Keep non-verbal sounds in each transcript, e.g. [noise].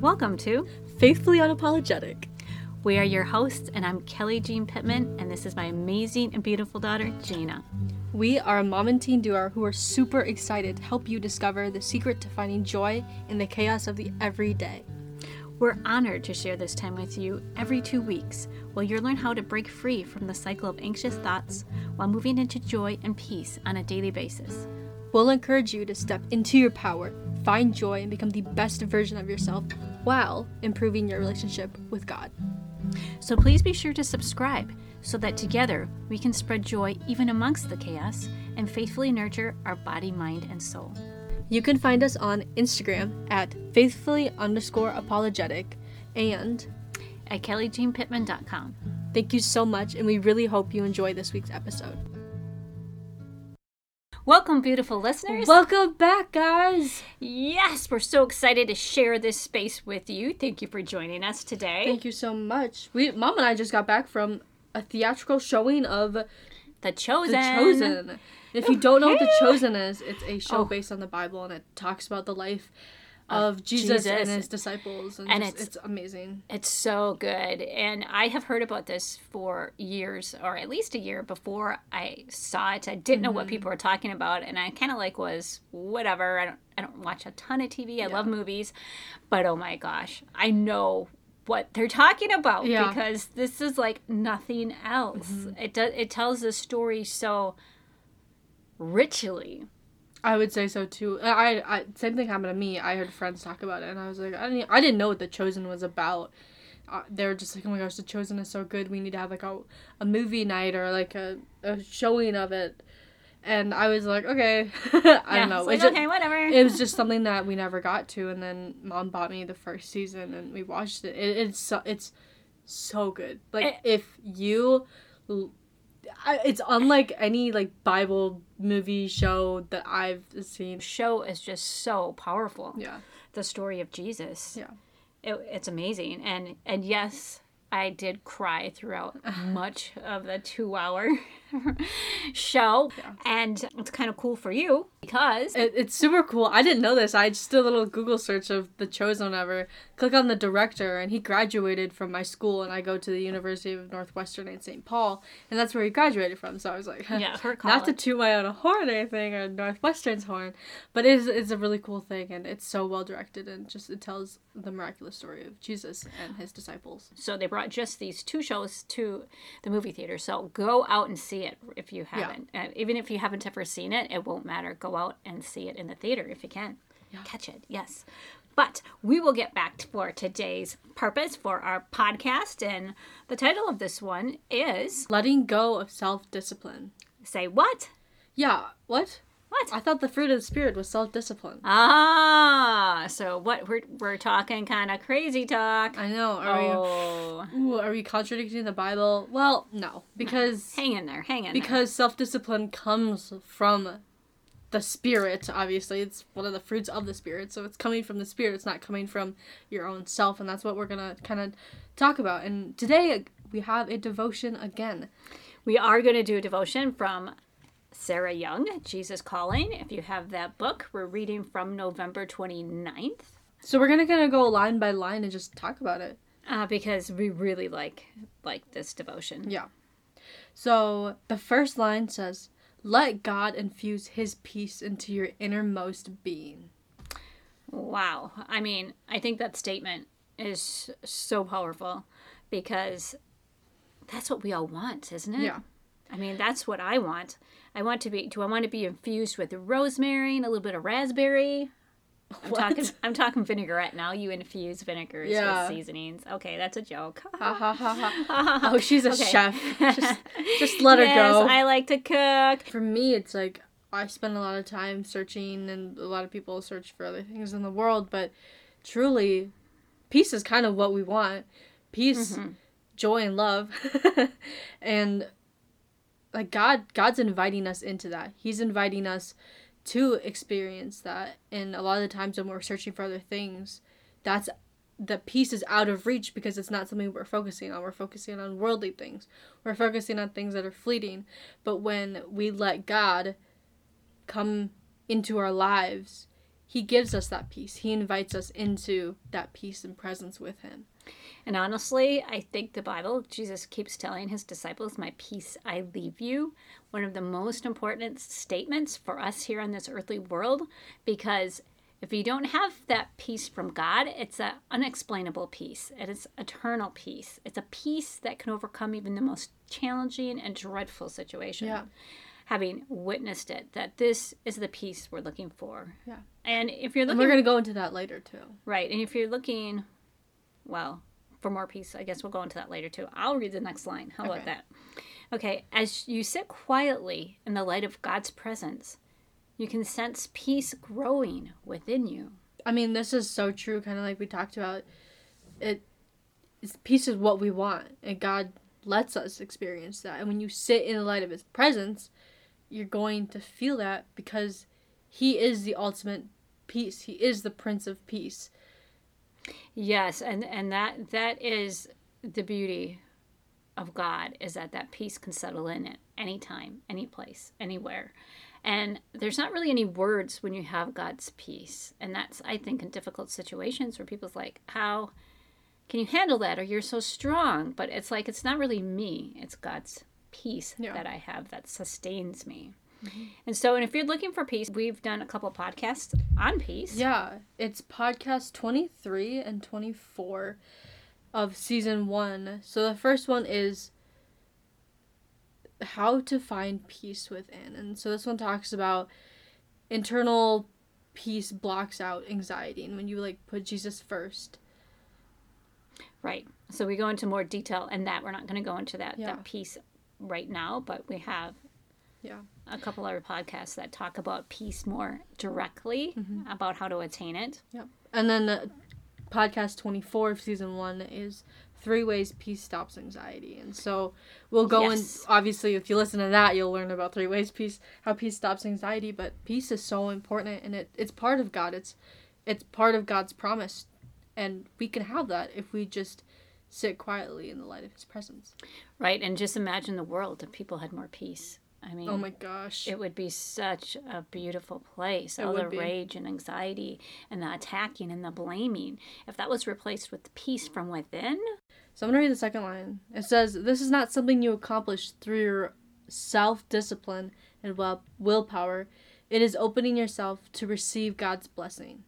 Welcome to Faithfully Unapologetic. We are your hosts, and I'm Kelly Jean Pittman, and this is my amazing and beautiful daughter, Gina. We are a mom and teen duo who are super excited to help you discover the secret to finding joy in the chaos of the everyday. We're honored to share this time with you every two weeks, while you'll learn how to break free from the cycle of anxious thoughts while moving into joy and peace on a daily basis. We'll encourage you to step into your power, find joy, and become the best version of yourself while improving your relationship with God. So please be sure to subscribe so that together we can spread joy even amongst the chaos and faithfully nurture our body, mind, and soul. You can find us on Instagram at faithfully underscore apologetic and At kellyjeanpittman.com. thank you so much and we really hope you enjoy this week's episode. Welcome, beautiful listeners. Welcome back, guys. yes, we're so excited to share this space with you. Thank you for joining us today. Thank you so much. We mom and I just got back from a theatrical showing of The Chosen. The Chosen. If you don't know what The Chosen is, it's a show Oh. based on the Bible and it talks about the life of Jesus, and his disciples and, And just- it's- it's amazing. It's so good. And I have heard about this for years, or at least a year before I saw it. I didn't know what Mm-hmm. people were talking about. And I kind of like was whatever. I don't, I don't watch a ton of TV. I love movies. But oh my gosh, I know what they're talking about Yeah. Mm-hmm. because this is like nothing else. It does, it tells the story so richly. I would say so too. I, I same thing happened to me. I heard friends talk about it and I was like, I didn't I didn't know what The Chosen was about. Uh, they were just like, oh my gosh, The Chosen is so good. We need to have like a, a movie night or like a, a showing of it. And I was like, okay, [laughs] I Yeah, don't know. it's like, It's ju- okay, whatever. it was [laughs] just something that we never got to and then mom bought me the first season and we watched it, it it's so it's so good like It- if you I, it's unlike any like bible movie show that i've seen show is just so powerful. yeah the story of Jesus. Yeah. It, it's amazing. And and yes, I did cry throughout [laughs] much of the two hour [laughs] show. Yeah. And it's kind of cool for you because it, it's super cool i didn't know this i just did a little google search of the chosen ever click on the director and he graduated from my school and i go to the university of northwestern in st paul and that's where he graduated from so i was like [laughs] yeah, not to toot my own horn or anything or Northwestern's horn, but it is it's a really cool thing and it's so well directed and just it tells the miraculous story of Jesus and his disciples. So they brought just these two shows to the movie theater. So go out and see it if you haven't. Uh, even if you haven't ever seen it, it won't matter. Go out and see it in the theater if you can. Catch it, yes. But we will get back to, for today's purpose for our podcast. And the title of this one is Letting go of self discipline. Say What? Yeah, what? What? I thought the fruit of the spirit was self discipline. Ah, so what we're, we're talking kind of crazy talk. I know. Are Oh, we ooh, are we contradicting the Bible? Well, no, because [laughs] hang in there, hang in because self discipline comes from the spirit obviously it's one of the fruits of the spirit so it's coming from the spirit it's not coming from your own self and that's what we're gonna kind of talk about and today we have a devotion again We are going to do a devotion from Sarah Young, Jesus Calling. If you have that book, we're reading from November 29th so we're gonna kind of go line by line and just talk about it uh, because we really like like this devotion. yeah so the first line says let god infuse his peace into your innermost being Wow. I mean, I think that statement is so powerful because that's what we all want, isn't it? yeah I mean, that's what I want. I want to be. Do I want to be infused with rosemary and a little bit of raspberry? I'm What? talking. I'm talking vinaigrette now. You infuse vinegars Yeah. with seasonings. Okay, that's a joke. ha ha ha ha [laughs] oh she's a Okay. chef just, just [laughs] let her go I like to cook. For me, it's like I spend a lot of time searching, and a lot of people search for other things in the world, but truly, peace is kind of what we want peace, Mhm. joy, and love. [laughs] and like God, God's inviting us into that. He's inviting us to experience that. And a lot of the times when we're searching for other things, that's the peace is out of reach because it's not something we're focusing on. We're focusing on worldly things. We're focusing on things that are fleeting. But when we let God come into our lives, he gives us that peace. He invites us into that peace and presence with him. And honestly, I think the Bible, Jesus keeps telling his disciples, My peace I leave you. One of the most important statements for us here on this earthly world, because if you don't have that peace from God, it's an unexplainable peace. It is eternal peace. It's a peace that can overcome even the most challenging and dreadful situation. Yeah. Having witnessed it, that this is the peace we're looking for. Yeah. And if you're And looking we're going to go into that later too. Right. And if you're looking, well, for more peace, I guess we'll go into that later too. I'll read the next line. How about that? Okay. As you sit quietly in the light of God's presence, you can sense peace growing within you. I mean, this is so true, kind of like we talked about. It, peace is what we want, and God lets us experience that. And when you sit in the light of His presence, you're going to feel that because He is the ultimate peace. He is the Prince of Peace. Yes, and and that that is the beauty of God is that that peace can settle in at any time, any place, anywhere. And there's not really any words when you have God's peace. And that's I think in difficult situations where people's like, "How can you handle that?" or "You're so strong." But it's like it's not really me. It's God's peace Yeah. that I have that sustains me. Mm-hmm. And so, and if you're looking for peace, we've done a couple podcasts on peace. Yeah, it's podcast 23 and 24 of season one. So the first one is how to find peace within. And so this one talks about internal peace blocks out anxiety and when you like put Jesus first. Right. So we go into more detail in that. We're not going to go into that, Yeah. that piece right now, but we have Yeah. a couple other podcasts that talk about peace more directly Mm-hmm. about how to attain it. And then uh, podcast 24 of season 1 is three ways peace stops anxiety. And so we'll go Yes. in obviously if you listen to that you'll learn about three ways peace how peace stops anxiety, but peace is so important and it it's part of God. It's it's part of God's promise and we can have that if we just sit quietly in the light of his presence. Right. And just imagine the world if people had more peace. I mean, Oh my gosh. it would be such a beautiful place. It All the be. rage and anxiety and the attacking and the blaming. If that was replaced with peace from within, So I'm gonna read the second line. It says, "This is not something you accomplish through your self-discipline and will willpower. It is opening yourself to receive God's blessing."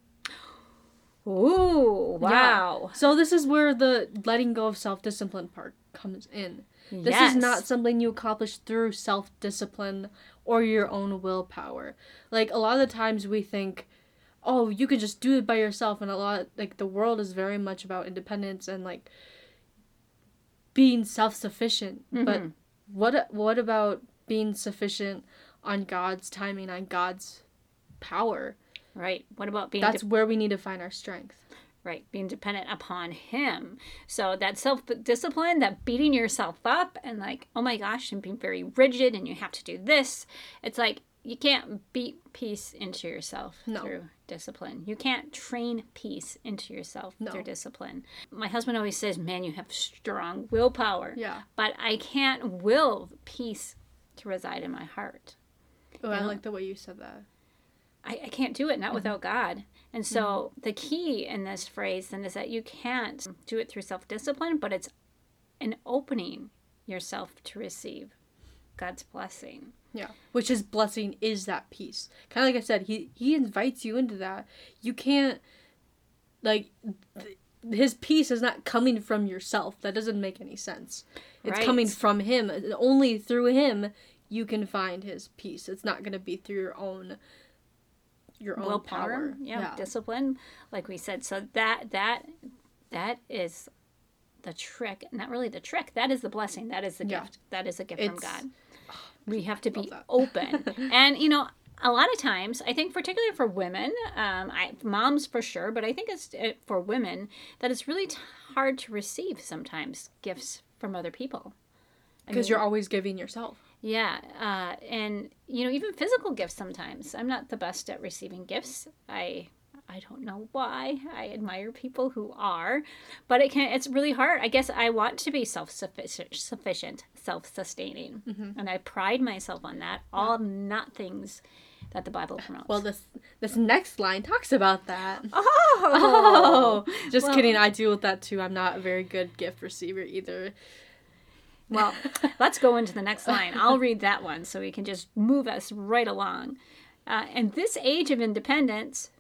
Ooh, wow. So this is where the letting go of self-discipline part comes in. This Yes. is not something you accomplish through self-discipline or your own willpower. Like a lot of the times we think, "Oh, you can just do it by yourself," and a lot like the world is very much about independence and like being self-sufficient. But Mhm. what what about being sufficient on God's timing, on God's power? Right. What about being That's where we need to find our strength. right being dependent upon him so that self-discipline that beating yourself up and like oh my gosh and being very rigid and you have to do this it's like you can't beat peace into yourself No. through discipline you can't train peace into yourself No. through discipline my husband always says man you have strong willpower Yeah. but i can't will peace to reside in my heart Oh, I Yeah. like the way you said that. I, I can't do it, not without God. And so Mm-hmm. the key in this phrase then is that you can't do it through self discipline, but it's an opening yourself to receive God's blessing. Yeah. Which his blessing is that peace. Kind of like I said, he he invites you into that. You can't like th- his peace is not coming from yourself. That doesn't make any sense. It's coming from him. Only through him you can find his peace. It's not going to be through your own your own Willpower, power. yeah, discipline, like we said. So that that that is the trick. Not really the trick. That is the blessing. That is the Yeah. gift. That is a gift from It's- God. [sighs] We have to be open. [laughs] and you know, a lot of times, I think particularly for women, um, I, moms for sure, but I think it's uh, for women that it's really t- hard to receive sometimes gifts from other people. I Because mean, you're always giving yourself. Yeah, uh, and you know, even physical gifts. Sometimes I'm not the best at receiving gifts. I I don't know why. I admire people who are, but it can. It's really hard. I guess I want to be self sufficient, sufficient, self sustaining, and I pride myself on that. All not things that the Bible promotes. Well, this this next line talks about that. [laughs] oh, Oh, just Well- kidding. I deal with that too. I'm not a very good gift receiver either. Well, [laughs] let's go into the next line. I'll read that one so we can just move us right along. Uh, in this age of independence,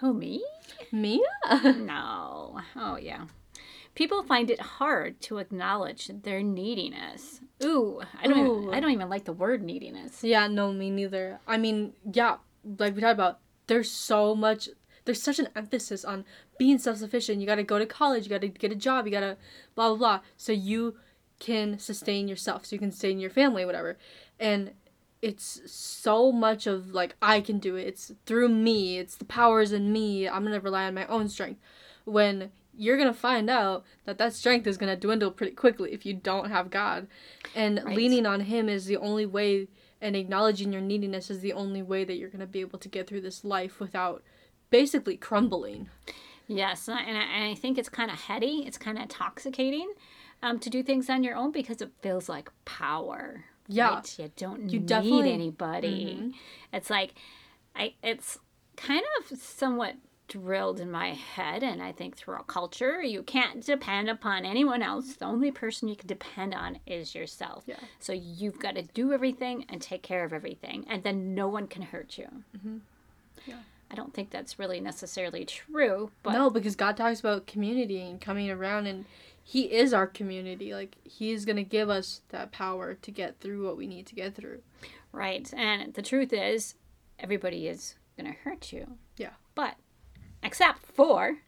who me? Me? No. Oh yeah. People find it hard to acknowledge their neediness. Ooh, I don't. Ooh. Even, I don't even like the word neediness. yeah, no, me neither. I mean, yeah, like we talked about, there's so much. There's such an emphasis on being self-sufficient. You got to go to college. You got to get a job. You got to blah blah blah. So you can sustain yourself. So you can sustain your family, whatever. And it's so much of like I can do it. It's through me. It's the powers in me. I'm gonna rely on my own strength. When you're gonna find out that that strength is gonna dwindle pretty quickly if you don't have God, and Right. leaning on Him is the only way, and acknowledging your neediness is the only way that you're gonna be able to get through this life without basically crumbling. Yes, and I, and I, and I think it's kind of heady. It's kind of intoxicating um, to do things on your own because it feels like power. Yeah. right? you don't You need definitely- Mm-hmm. anybody. It's like, I. It's kind of somewhat drilled in my head, and I think through our culture, you can't depend upon anyone else. The only person you can depend on is yourself. Yeah. So you've got to do everything and take care of everything, and then no one can hurt you. Mm-hmm. Yeah. I don't think that's really necessarily true, but no, because God talks about community and coming around, and He is our community. Like He is gonna give us that power to get through what we need to get through. Right. And the truth is, everybody is going to hurt you. Yeah. But, except for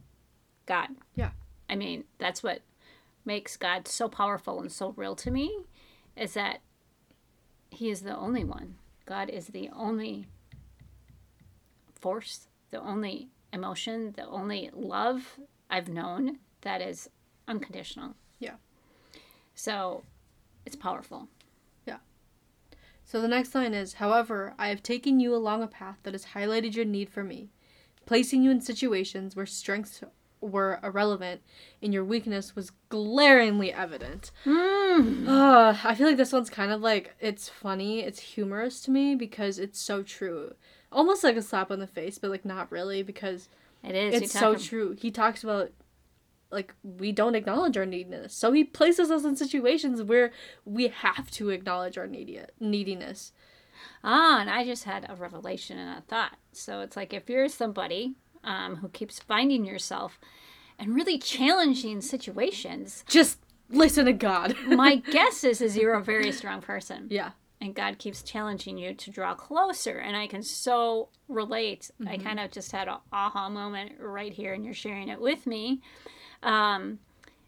God. Yeah. I mean, that's what makes God so powerful and so real to me is that He is the only one. God is the only force, the only emotion, the only love I've known that is unconditional. Yeah. So, it's powerful. Yeah. So the next line is, however, I have taken you along a path that has highlighted your need for me, placing you in situations where strengths were irrelevant and your weakness was glaringly evident. Mm. Uh, I feel like this one's kind of like it's funny, it's humorous to me because it's so true. Almost like a slap on the face, but like not really because It is. It's so true. He talks about like we don't acknowledge our neediness. So he places us in situations where we have to acknowledge our needi- neediness. Ah, and I just had a revelation and a thought. So it's like if you're somebody um, who keeps finding yourself in really challenging situations, Just listen to God. [laughs] my guess is is you're a very strong person, yeah. and God keeps challenging you to draw closer. And I can so relate. I Mm-hmm. kind of just had an aha moment right here, and you're sharing it with me. Um,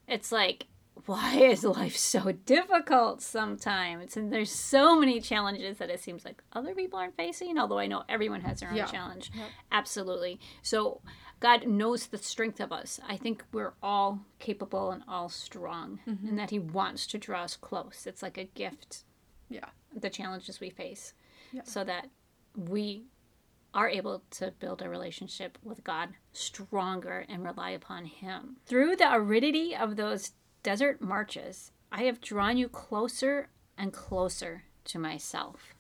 it's like [laughs] why is life so difficult sometimes? And there's so many challenges that it seems like other people aren't facing, although I know everyone has their own Yeah. challenge. Yep. Absolutely. So God knows the strength of us. I think we're all capable and all strong, Mm-hmm. and that He wants to draw us close. It's like a gift, Yeah. the challenges we face, Yeah. so that we are able to build a relationship with God stronger and rely upon Him. Through the aridity of those desert marches, I have drawn you closer and closer to myself.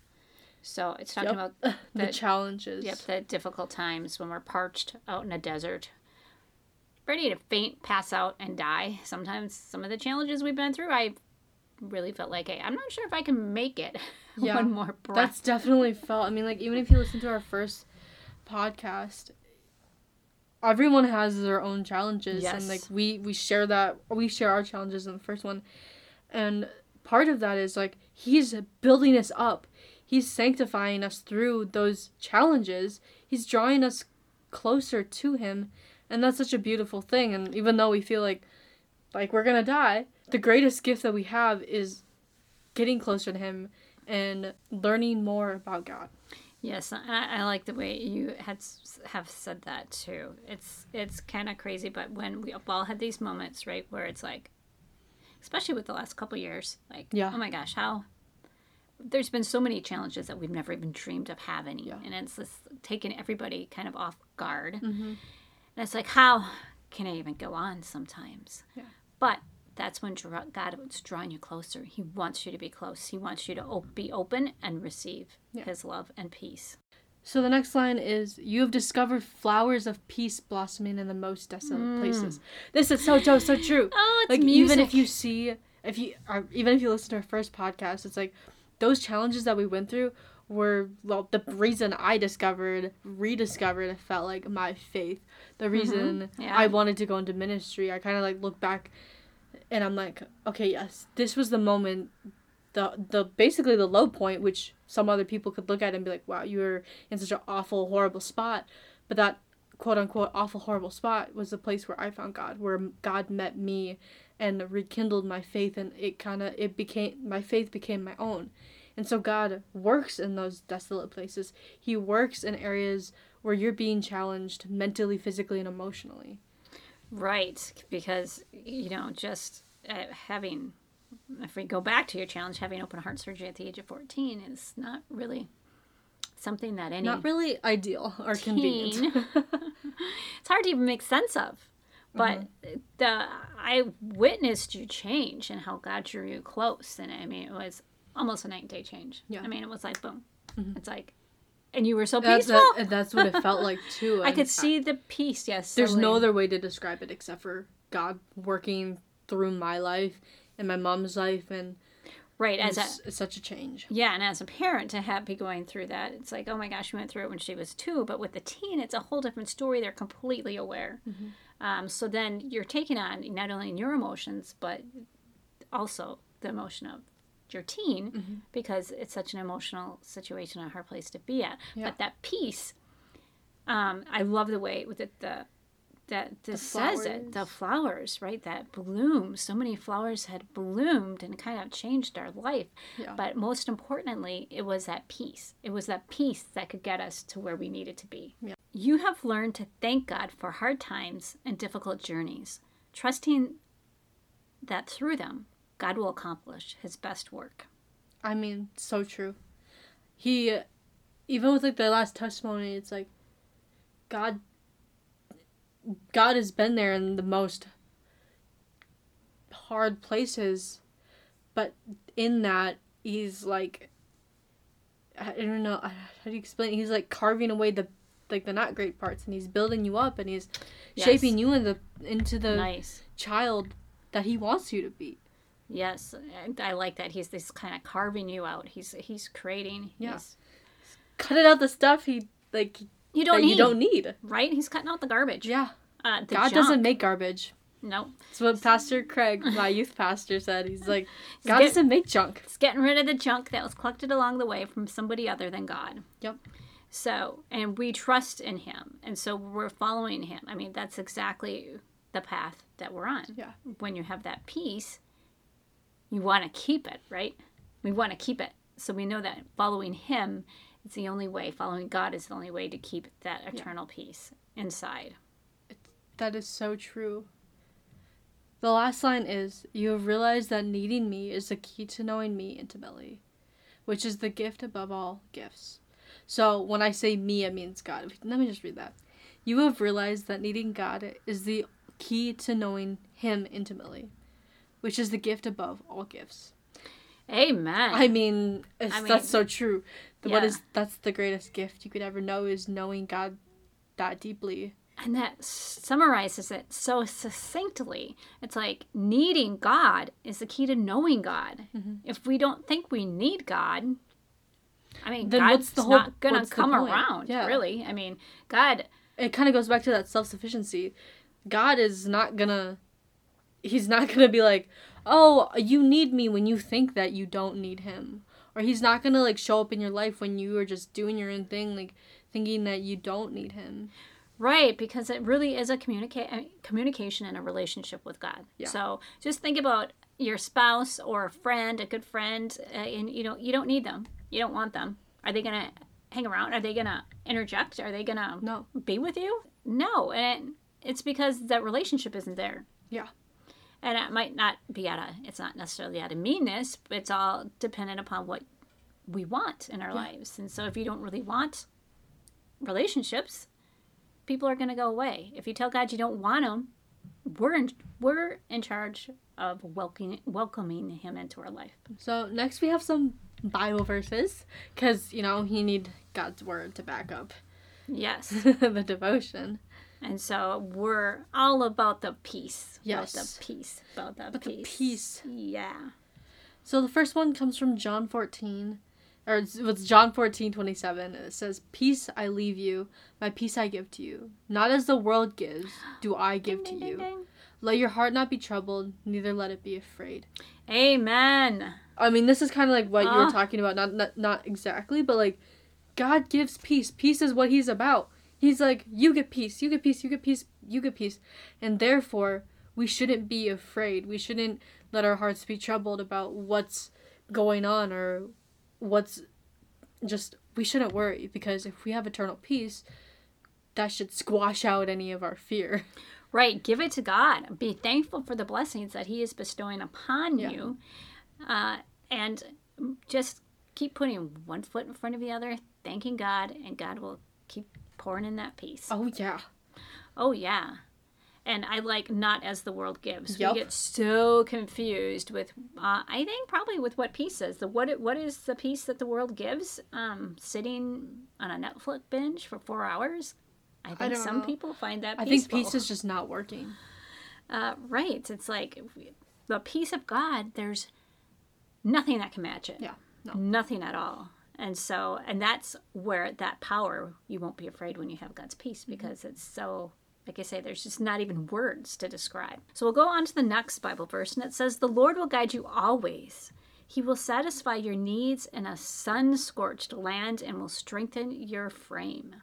So it's talking Yep. about [laughs] The the- challenges. Yep, the difficult times when we're parched out in a desert, ready to faint, pass out, and die. Sometimes some of the challenges we've been through, I really felt like, hey, I'm not sure if I can make it. [laughs] Yeah, One more breath. That's definitely felt. I mean, like even if you listen to our first podcast, everyone has their own challenges, Yes. and like we we share that we share our challenges in the first one, and part of that is like he's building us up, he's sanctifying us through those challenges, he's drawing us closer to him, and that's such a beautiful thing. And even though we feel like like we're gonna die, the greatest gift that we have is getting closer to him and learning more about God. Yes, I, I like the way you had have said that too. It's it's kind of crazy, but when we all had these moments, right, where it's like, especially with the last couple years, like, Yeah. oh my gosh, how there's been so many challenges that we've never even dreamed of having, Yeah. and it's just taken everybody kind of off guard, Mm-hmm. and it's like, how can I even go on sometimes? Yeah. But that's when God is drawing you closer. He wants you to be close. He wants you to be open and receive Yeah. His love and peace. So the next line is you have discovered flowers of peace blossoming in the most desolate Mm. places. This is so so so true. [laughs] Oh, it's like music. even if you see if you or even if you listen to our first podcast, it's like those challenges that we went through were well the reason I discovered rediscovered it felt like my faith. The mm-hmm. reason Yeah. I wanted to go into ministry. I kind of like look back and I'm like, okay, yes, this was the moment the the basically the low point which some other people could look at and be like, wow, you were in such an awful horrible spot, but that quote unquote awful horrible spot was the place where I found God, where God met me and rekindled my faith and it kind of it became my faith became my own. And so God works in those desolate places. He works in areas where you're being challenged mentally, physically, and emotionally. Right, because you know, just uh, having, if we go back to your challenge, having open heart surgery at the age of fourteen is not really something that any Not really ideal or convenient. [laughs] it's hard to even make sense of. But Mm-hmm. the I witnessed you change and how God drew you close, and I mean, it was almost a night and day change. Yeah. Mm-hmm. I mean, it was like boom. It's like, and you were so That's, peaceful. that- that's what it felt [laughs] like too. I and could see the peace. Yes, There's no other way to describe it except for God working through my life and my mom's life, and right as a such a change. Yeah, and as a parent to have be going through that, it's like, oh my gosh, she went through it when she was two. But with the teen, it's a whole different story. They're completely aware. Um, so then you're taking on not only your emotions, but also the emotion of your teen because it's such an emotional situation, a hard place to be at. Yeah. But that peace, um, I love the way with it, the that this says it the flowers right that bloom so many flowers had bloomed and kind of changed our life Yeah. but most importantly it was that peace it was that peace that could get us to where we needed to be Yeah. you have learned to thank god for hard times and difficult journeys trusting that through them god will accomplish his best work I mean, so true. He, even with like the last testimony, it's like, God. God has been there in the most hard places, but in that he's like, I don't know how do you explain. it? He's like carving away the like the not great parts, and he's building you up, and he's Yes. shaping you in the into the nice child that he wants you to be. Yes I, I like that he's this kind of carving you out he's he's creating Yeah. Cutting out the stuff he like you don't need you don't need. right he's cutting out the garbage Yeah. uh, the God junk. doesn't make garbage. no That's what Pastor Craig, my youth pastor, said. He's like, God get- doesn't make junk. It's getting rid of the junk that was collected along the way from somebody other than God. Yep. So, and we trust in Him. And so we're following Him. I mean, that's exactly the path that we're on. Yeah. When you have that peace, you want to keep it, right? We want to keep it. So we know that following Him is the only way, following God is the only way to keep that eternal peace inside. That is so true. The last line is You have realized that needing me is the key to knowing me intimately, which is the gift above all gifts. So when I say me, it means God. Let me just read that. You have realized that needing God is the key to knowing Him intimately, which is the gift above all gifts. Amen. I mean, it's, I mean, that's so true. The- yeah. is that's the greatest gift you could ever know is knowing God that deeply. And that summarizes it so succinctly. It's like needing God is the key to knowing God. Mm-hmm. If we don't think we need God, I mean, Then God's what's the whole- not gonna come around. Yeah. Really, I mean, God. It kind of goes back to that self sufficiency. God is not gonna. He's not gonna be like, oh, you need me when you think that you don't need Him, or He's not gonna like show up in your life when you are just doing your own thing, like thinking that you don't need Him. Right, because it really is a communica- communication and a relationship with God. Yeah. So just think about your spouse or a friend, a good friend, uh, and you know you don't need them. You don't want them. Are they gonna hang around? Are they gonna interject? Are they gonna No. be with you? No, and it, it's because that relationship isn't there. Yeah. And it might not be out of. It's not necessarily out of meanness. But it's all dependent upon what we want in our lives. And so if you don't really want relationships, people are going to go away. If you tell God you don't want them, we're in, we're in charge of welcoming welcoming him into our life. So next we have some Bible verses because, you know, you need God's word to back up Yes. [laughs] the devotion. And so we're all about the peace. Yes. About the peace. About the About the peace. peace. Yeah. So the first one comes from John 14, or it's, it's John 14, 27. It says, Peace I leave you, my peace I give to you. Not as the world gives, do I give [gasps] to Ding, ding, you. ding, Let your heart not be troubled, neither let it be afraid. Amen. I mean, this is kind of like what you Ah. were talking about. Not, not not exactly, but like, God gives peace. Peace is what He's about. He's like, you get peace, you get peace, you get peace, you get peace, and therefore we shouldn't be afraid. We shouldn't let our hearts be troubled about what's going on or what's just. We shouldn't worry because if we have eternal peace, that should squash out any of our fear. Right. Give it to God. Be thankful for the blessings that He is bestowing upon Yeah. you. Uh, and just keep putting one foot in front of the other, thanking God, and God will pouring in that piece. Oh yeah, Oh yeah. And I like not as the world gives. Yep. We get so confused with uh, I think probably with what peace is. The what it, what is the peace that the world gives? Um, sitting on a Netflix binge for four hours. I think don't some know. people find that I peaceful. think peace is just not working. uh, right. It's like the peace of God. There's nothing that can match it. Yeah, no. Nothing at all. And so, and that's where that power, you won't be afraid when you have God's peace mm-hmm. because it's so, like I say, there's just not even words to describe. So we'll go on to the next Bible verse, and it says, The Lord will guide you always. He will satisfy your needs in a sun scorched land and will strengthen your frame.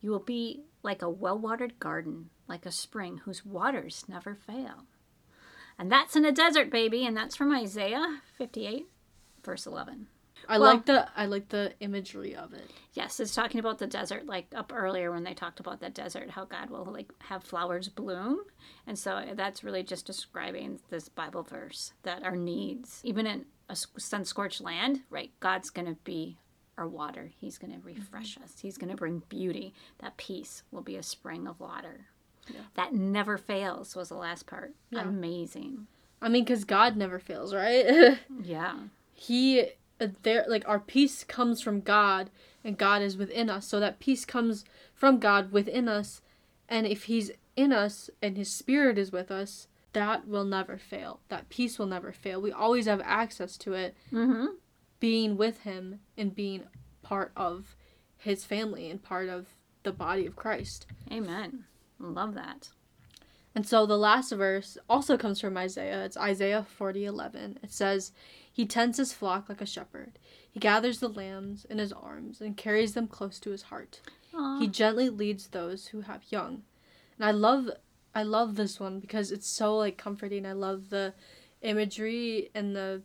You will be like a well watered garden, like a spring whose waters never fail. And that's in a desert, baby, and that's from Isaiah 58, verse 11. I Well- like the I like the imagery of it. Yes, it's talking about the desert, like up earlier when they talked about that desert, how God will like have flowers bloom, and so that's really just describing this Bible verse that our needs, even in a sun scorched land, right? God's gonna be our water. He's gonna refresh us. He's gonna bring beauty. That peace will be a spring of water. Yeah. That never fails was the last part. Yeah. Amazing. I mean, because God never fails, right? [laughs] Yeah. he uh, there like our peace comes from God, and God is within us. So that peace comes from God within us, and if He's in us and His Spirit is with us, that will never fail. That peace will never fail. We always have access to it, Mm-hmm. being with Him and being part of His family and part of the body of Christ. Amen. Love that. And so the last verse also comes from Isaiah. It's Isaiah 40:11. It says, "He tends his flock like a shepherd. He gathers the lambs in his arms and carries them close to his heart. Aw. He gently leads those who have young." And I love I love this one because it's so like comforting. I love the imagery and the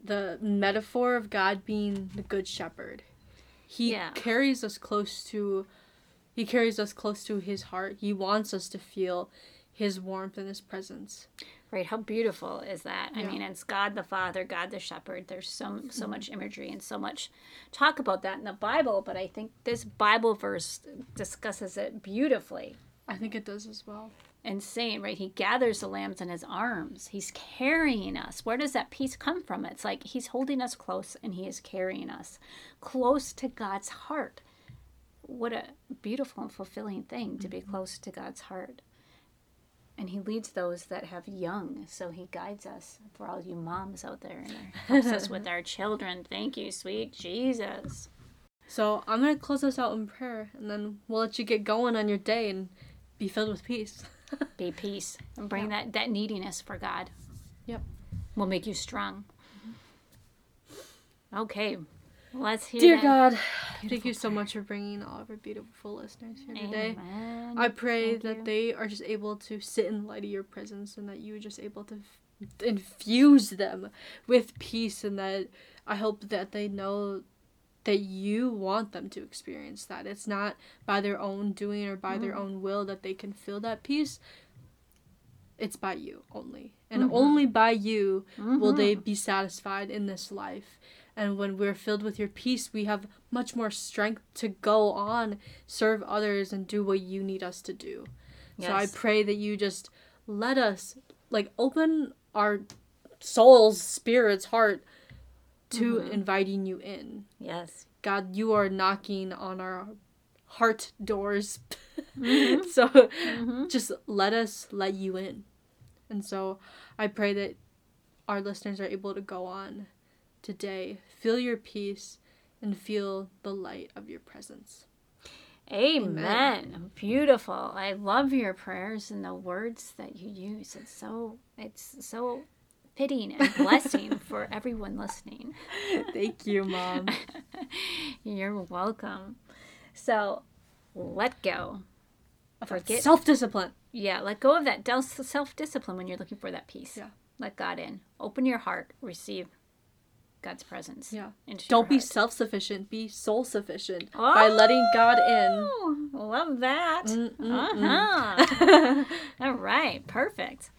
the metaphor of God being the good shepherd. He Yeah. carries us close to he carries us close to his heart. He wants us to feel his warmth and his presence. Right, how beautiful is that? I mean, it's God the Father, God the Shepherd. There's so so mm-hmm. much imagery and so much talk about that in the Bible, but I think this Bible verse discusses it beautifully. I think it does as well. And saying, right, he gathers the lambs in his arms. He's carrying us. Where does that peace come from? It's like he's holding us close and he is carrying us close to God's heart. What a beautiful and fulfilling thing to be mm-hmm. close to God's heart. And he leads those that have young. So he guides us for all you moms out there and [laughs] helps us with our children. Thank you, sweet Jesus. So I'm gonna close us out in prayer and then we'll let you get going on your day and be filled with peace. [laughs] Be peace and bring that, that neediness for God. Yep. we'll make you strong. Mm-hmm. Okay, let's hear it. Dear that. God, thank you so much for bringing all of our beautiful listeners here today. Amen. I pray Thank that you. they are just able to sit in light of your presence and that you are just able to f- infuse them with peace and that I hope that they know that you want them to experience that. It's not by their own doing or by their own will that they can feel that peace. It's by you only. And Mhm. only by you will Mhm. they be satisfied in this life. And when we're filled with your peace, we have much more strength to go on, serve others, and do what you need us to do. So I pray that you just let us, like, open our souls, spirits, heart to mm-hmm. inviting you in. Yes. God, you are knocking on our heart doors. Mm-hmm. [laughs] so mm-hmm. just let us let you in. And so I pray that our listeners are able to go on today, feel your peace, and feel the light of your presence. Amen. Beautiful. I love your prayers and the words that you use. It's so it's so fitting and blessing [laughs] for everyone listening. Thank you, Mom. [laughs] You're welcome. So, let go. Forget Self discipline. Yeah, let go of that self discipline when you're looking for that peace. Yeah. Let God in. Open your heart. Receive God's presence. Yeah. Don't be self sufficient, be soul sufficient by letting God in. Oh, Love that. Uh-huh. [laughs] All right, perfect.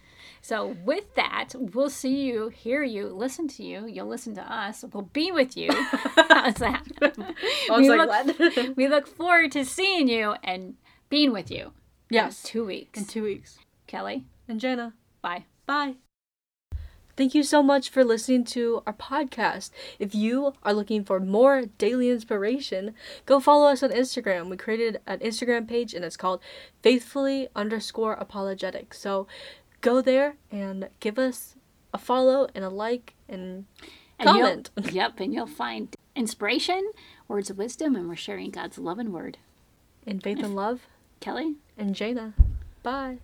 So with that, we'll see you, hear you, listen to you. You'll listen to us. We'll be with you. [laughs] How's that? [laughs] I was we, like, look, what? we look forward to seeing you and being with you. in yes. two weeks. In two weeks. Kelly, And Jenna. bye. Bye. Thank you so much for listening to our podcast. If you are looking for more daily inspiration, go follow us on Instagram. We created an Instagram page and it's called faithfully underscore apologetic. So go there and give us a follow and a like and And comment. [laughs] yep, and you'll find inspiration, words of wisdom, and we're sharing God's love and word. In faith and love. Kelly? And Jaina. Bye.